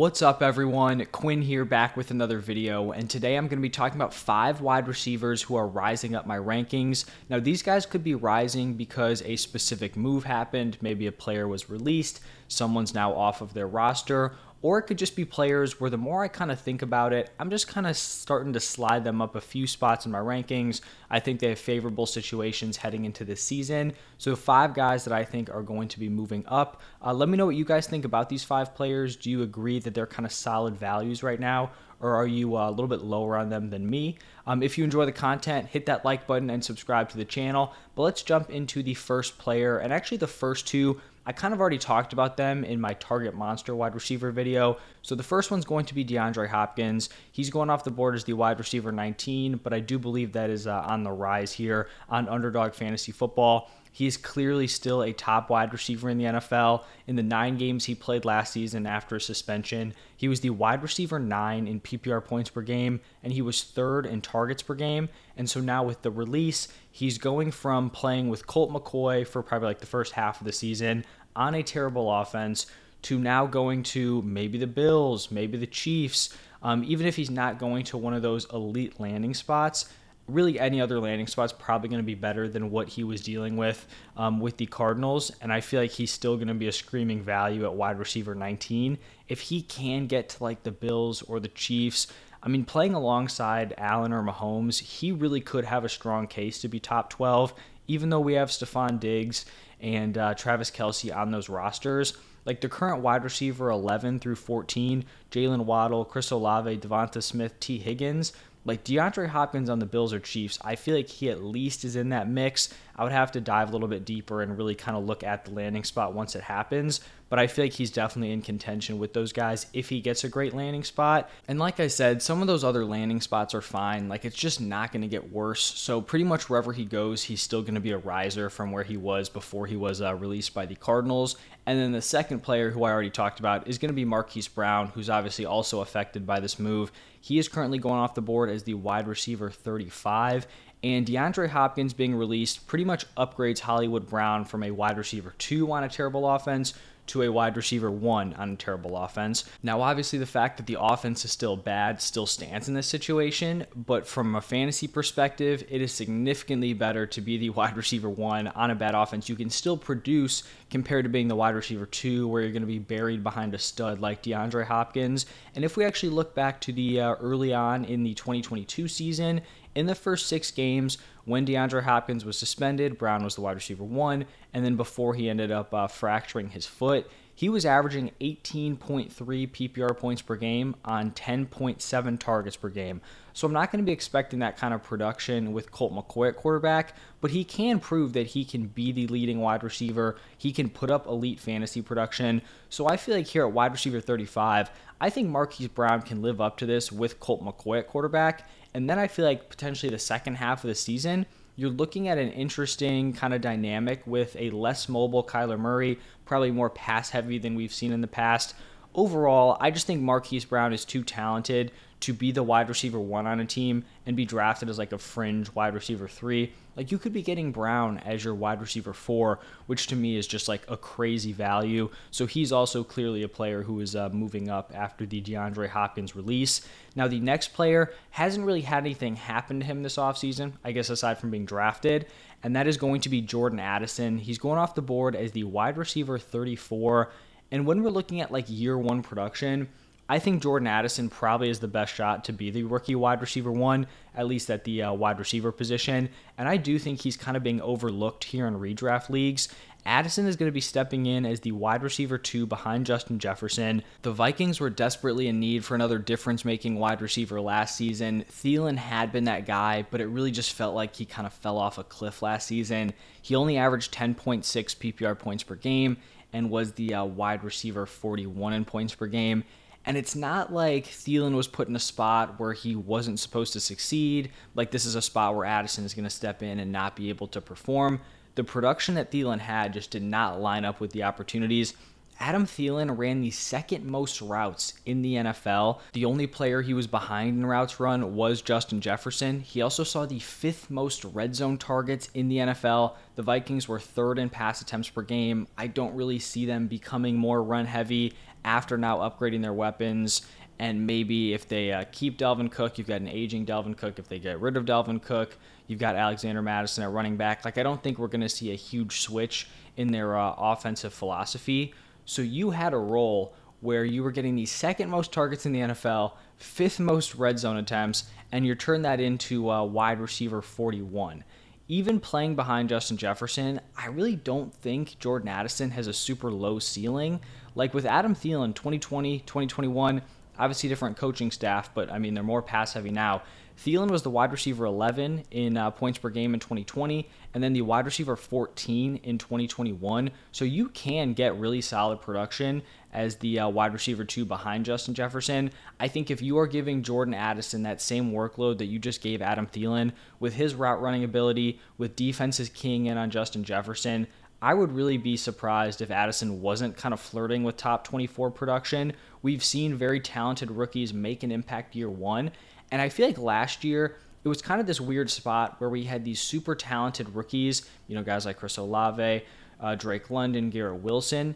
What's up, everyone? Quinn here, back with another video. And today I'm going to be talking about five wide receivers who are rising up my rankings. Now, these guys could be rising because a specific move happened. Maybe a player was released, someone's now off of their roster, or it could just be players where the more I kind of think about it, I'm just kind of starting to slide them up a few spots in my rankings. I think they have favorable situations heading into this season. So, five guys that I think are going to be moving up. Uh, let me know what you guys think about these five players. Do you agree that they're kind of solid values right now? Or are you uh, a little bit lower on them than me? Um, if you enjoy the content, hit that like button and subscribe to the channel. But let's jump into the first player and actually the first two I kind of already talked about them in my target monster wide receiver video. So the first one's going to be DeAndre Hopkins. He's going off the board as the wide receiver 19, but I do believe that is uh, on the rise here on Underdog Fantasy Football. He is clearly still a top wide receiver in the NFL. In the nine games he played last season after a suspension, he was the wide receiver nine in PPR points per game, and he was third in targets per game. And so now with the release, he's going from playing with Colt McCoy for probably like the first half of the season on a terrible offense to now going to maybe the Bills, maybe the Chiefs. Um, even if he's not going to one of those elite landing spots, really any other landing spot's probably going to be better than what he was dealing with um, with the Cardinals. And I feel like he's still going to be a screaming value at wide receiver 19. If he can get to like the Bills or the Chiefs, I mean, playing alongside Allen or Mahomes, he really could have a strong case to be top 12, even though we have Stefon Diggs and uh, Travis Kelce on those rosters. Like the current wide receiver 11 through 14, Jaylen Waddle, Chris Olave, Devonta Smith, Tee Higgins, like DeAndre Hopkins on the Bills or Chiefs, I feel like he at least is in that mix. I would have to dive a little bit deeper and really kind of look at the landing spot once it happens. But I feel like he's definitely in contention with those guys if he gets a great landing spot. And like I said, some of those other landing spots are fine. Like it's just not going to get worse. So pretty much wherever he goes, he's still going to be a riser from where he was before he was uh, released by the Cardinals. And then the second player who I already talked about is going to be Marquise Brown, who's obviously also affected by this move. He is currently going off the board as the wide receiver 35. And DeAndre Hopkins being released pretty much upgrades Hollywood Brown from a wide receiver two on a terrible offense to a wide receiver one on a terrible offense. Now, obviously, the fact that the offense is still bad still stands in this situation, but from a fantasy perspective, it is significantly better to be the wide receiver one on a bad offense. You can still produce compared to being the wide receiver two, where you're going to be buried behind a stud like DeAndre Hopkins. And if we actually look back to the uh, early on in the 2022 season, in the first six games, when DeAndre Hopkins was suspended, Brown was the wide receiver one, and then before he ended up uh, fracturing his foot, he was averaging 18.3 PPR points per game on 10.7 targets per game. So I'm not going to be expecting that kind of production with Colt McCoy at quarterback, but he can prove that he can be the leading wide receiver. He can put up elite fantasy production. So I feel like here at wide receiver 35, I think Marquise Brown can live up to this with Colt McCoy at quarterback. And then I feel like potentially the second half of the season, you're looking at an interesting kind of dynamic with a less mobile Kyler Murray, probably more pass heavy than we've seen in the past. Overall, I just think Marquise Brown is too talented to be the wide receiver one on a team and be drafted as like a fringe wide receiver three. Like you could be getting Brown as your wide receiver four, which to me is just like a crazy value. So he's also clearly a player who is uh, moving up after the DeAndre Hopkins release. Now, the next player hasn't really had anything happen to him this offseason, I guess, aside from being drafted, and that is going to be Jordan Addison. He's going off the board as the wide receiver 34. And when we're looking at like year one production, I think Jordan Addison probably is the best shot to be the rookie wide receiver one, at least at the uh, wide receiver position. And I do think he's kind of being overlooked here in redraft leagues. Addison is going to be stepping in as the wide receiver two behind Justin Jefferson. The Vikings were desperately in need for another difference making wide receiver last season. Thielen had been that guy, but it really just felt like he kind of fell off a cliff last season. He only averaged 10.6 PPR points per game and was the uh, wide receiver 41 in points per game. And it's not like Thielen was put in a spot where he wasn't supposed to succeed. Like this is a spot where Addison is going to step in and not be able to perform. The production that Thielen had just did not line up with the opportunities. Adam Thielen ran the second most routes in the NFL. The only player he was behind in routes run was Justin Jefferson. He also saw the fifth most red zone targets in the NFL. The Vikings were third in pass attempts per game. I don't really see them becoming more run heavy after now upgrading their weapons. And maybe if they uh, keep Dalvin Cook, you've got an aging Dalvin Cook. If they get rid of Dalvin Cook, you've got Alexander Mattison at running back. Like, I don't think we're going to see a huge switch in their uh, offensive philosophy. So you had a role where you were getting the second most targets in the NFL, fifth most red zone attempts, and you turn that into uh, wide receiver 41. Even playing behind Justin Jefferson, I really don't think Jordan Addison has a super low ceiling. Like with Adam Thielen, 2020, 2021, obviously different coaching staff, but I mean, they're more pass heavy now. Thielen was the wide receiver 11 in uh, points per game in 2020, and then the wide receiver 14 in 2021. So you can get really solid production as the uh, wide receiver two behind Justin Jefferson. I think if you are giving Jordan Addison that same workload that you just gave Adam Thielen with his route running ability, with defenses keying in on Justin Jefferson, I would really be surprised if Addison wasn't kind of flirting with top 24 production. We've seen very talented rookies make an impact year one. And I feel like last year, it was kind of this weird spot where we had these super talented rookies, you know, guys like Chris Olave, uh, Drake London, Garrett Wilson,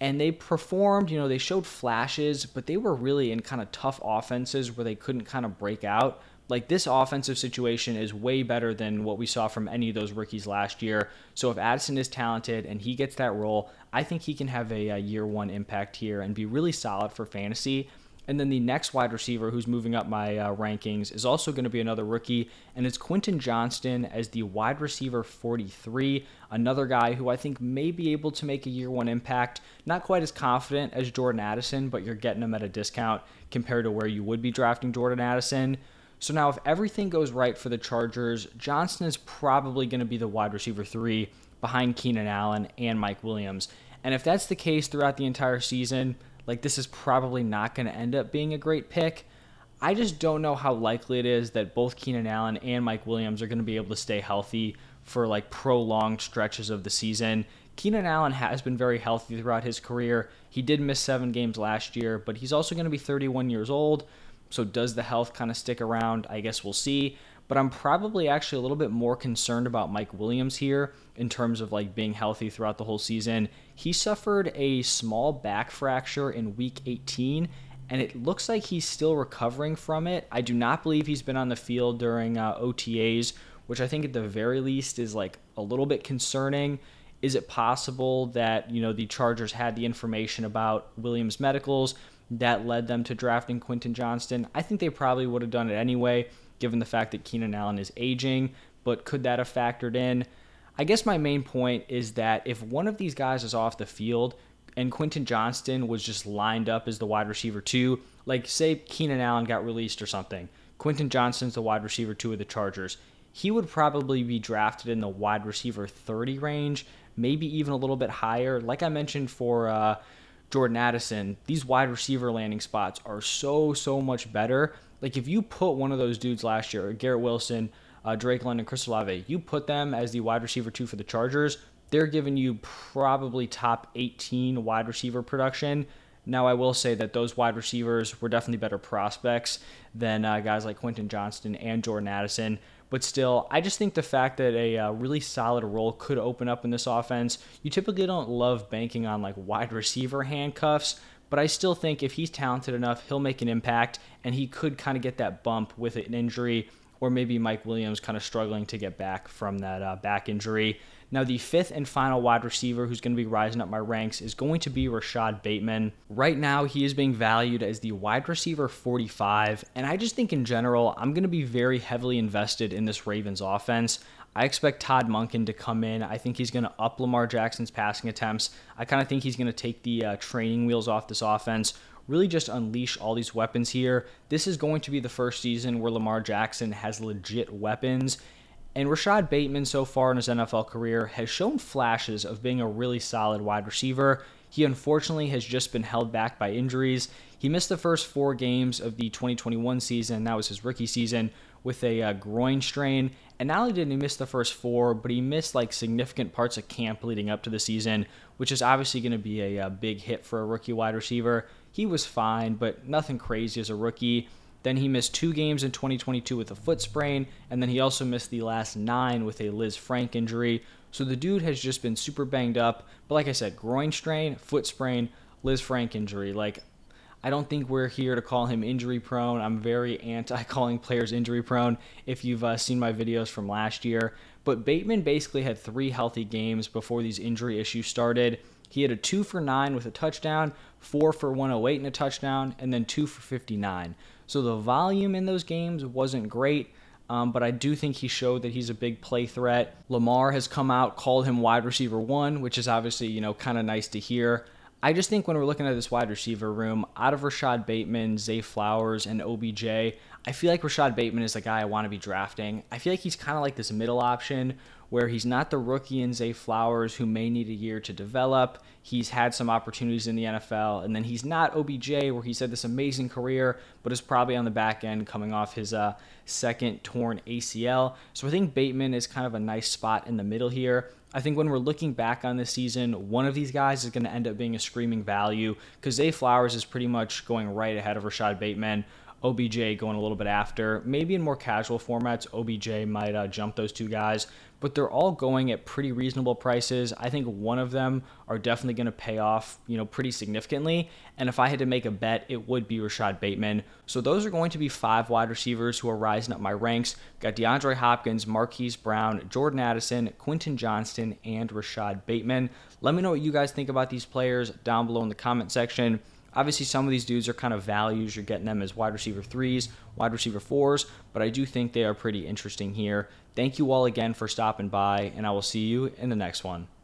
and they performed, you know, they showed flashes, but they were really in kind of tough offenses where they couldn't kind of break out like this offensive situation is way better than what we saw from any of those rookies last year. So if Addison is talented and he gets that role, I think he can have a, a year one impact here and be really solid for fantasy. And then the next wide receiver who's moving up my uh, rankings is also going to be another rookie, and it's Quentin Johnston as the wide receiver 43. Another guy who I think may be able to make a year one impact. Not quite as confident as Jordan Addison, but you're getting him at a discount compared to where you would be drafting Jordan Addison. So now, if everything goes right for the Chargers, Johnston is probably going to be the wide receiver three behind Keenan Allen and Mike Williams. And if that's the case throughout the entire season, like this is probably not going to end up being a great pick. I just don't know how likely it is that both Keenan Allen and Mike Williams are going to be able to stay healthy for like prolonged stretches of the season. Keenan Allen has been very healthy throughout his career. He did miss seven games last year, but he's also going to be 31 years old. So does the health kind of stick around? I guess we'll see. But I'm probably actually a little bit more concerned about Mike Williams here in terms of like being healthy throughout the whole season. He suffered a small back fracture in week 18 and it looks like he's still recovering from it. I do not believe he's been on the field during uh, OTAs, which I think at the very least is like a little bit concerning. Is it possible that, you know, the Chargers had the information about Williams' medicals, that led them to drafting Quentin Johnston. I think they probably would have done it anyway, given the fact that Keenan Allen is aging, but could that have factored in? I guess my main point is that if one of these guys is off the field and Quentin Johnston was just lined up as the wide receiver two, like say Keenan Allen got released or something, Quentin Johnston's the wide receiver two of the Chargers, he would probably be drafted in the wide receiver 30 range, maybe even a little bit higher. Like I mentioned for uh, Jordan Addison, these wide receiver landing spots are so, so much better. Like if you put one of those dudes last year, Garrett Wilson, uh, Drake London, Chris Olave, you put them as the wide receiver two for the Chargers, they're giving you probably top 18 wide receiver production. Now, I will say that those wide receivers were definitely better prospects than uh, guys like Quentin Johnston and Jordan Addison. But still, I just think the fact that a uh, really solid role could open up in this offense, you typically don't love banking on like wide receiver handcuffs. But I still think if he's talented enough, he'll make an impact and he could kind of get that bump with an injury or maybe Mike Williams kind of struggling to get back from that uh, back injury. Now, the fifth and final wide receiver who's going to be rising up my ranks is going to be Rashod Bateman. Right now, he is being valued as the wide receiver 45, and I just think in general, I'm going to be very heavily invested in this Ravens offense. I expect Todd Monken to come in. I think he's going to up Lamar Jackson's passing attempts. I kind of think he's going to take the uh, training wheels off this offense, really just unleash all these weapons here. This is going to be the first season where Lamar Jackson has legit weapons. And Rashod Bateman, so far in his NFL career, has shown flashes of being a really solid wide receiver. He unfortunately has just been held back by injuries. He missed the first four games of the 2021 season, that was his rookie season, with a uh, groin strain. And not only did he miss the first four, but he missed like significant parts of camp leading up to the season, which is obviously going to be a, a uh, big hit for a rookie wide receiver. He was fine, but nothing crazy as a rookie. Then he missed two games in 2022 with a foot sprain, and then he also missed the last nine with a Liz Lisfranc injury. So the dude has just been super banged up. But like I said, groin strain, foot sprain, Liz Lisfranc injury. Like, I don't think we're here to call him injury prone. I'm very anti calling players injury prone if you've uh, seen my videos from last year. But Bateman basically had three healthy games before these injury issues started. He had a two for nine with a touchdown, four for 108 and a touchdown, and then two for 59. So the volume in those games wasn't great. Um, but I do think he showed that he's a big play threat. Lamar has come out, called him wide receiver one, which is obviously, you know, kind of nice to hear. I just think when we're looking at this wide receiver room, out of Rashod Bateman, Zay Flowers, and OBJ, I feel like Rashod Bateman is the guy I want to be drafting. I feel like he's kind of like this middle option where he's not the rookie in Zay Flowers who may need a year to develop. He's had some opportunities in the NFL, and then he's not OBJ where he's had this amazing career, but is probably on the back end coming off his uh, second torn ACL. So I think Bateman is kind of a nice spot in the middle here. I think when we're looking back on this season, one of these guys is going to end up being a screaming value because Zay Flowers is pretty much going right ahead of Rashod Bateman. OBJ going a little bit after. Maybe in more casual formats, OBJ might uh, jump those two guys, but they're all going at pretty reasonable prices. I think one of them are definitely going to pay off, you know, pretty significantly. And if I had to make a bet, it would be Rashod Bateman. So those are going to be five wide receivers who are rising up my ranks. Got DeAndre Hopkins, Marquise Brown, Jordan Addison, Quentin Johnston, and Rashod Bateman. Let me know what you guys think about these players down below in the comment section. Obviously, some of these dudes are kind of values. You're getting them as wide receiver threes, wide receiver fours, but I do think they are pretty interesting here. Thank you all again for stopping by, and I will see you in the next one.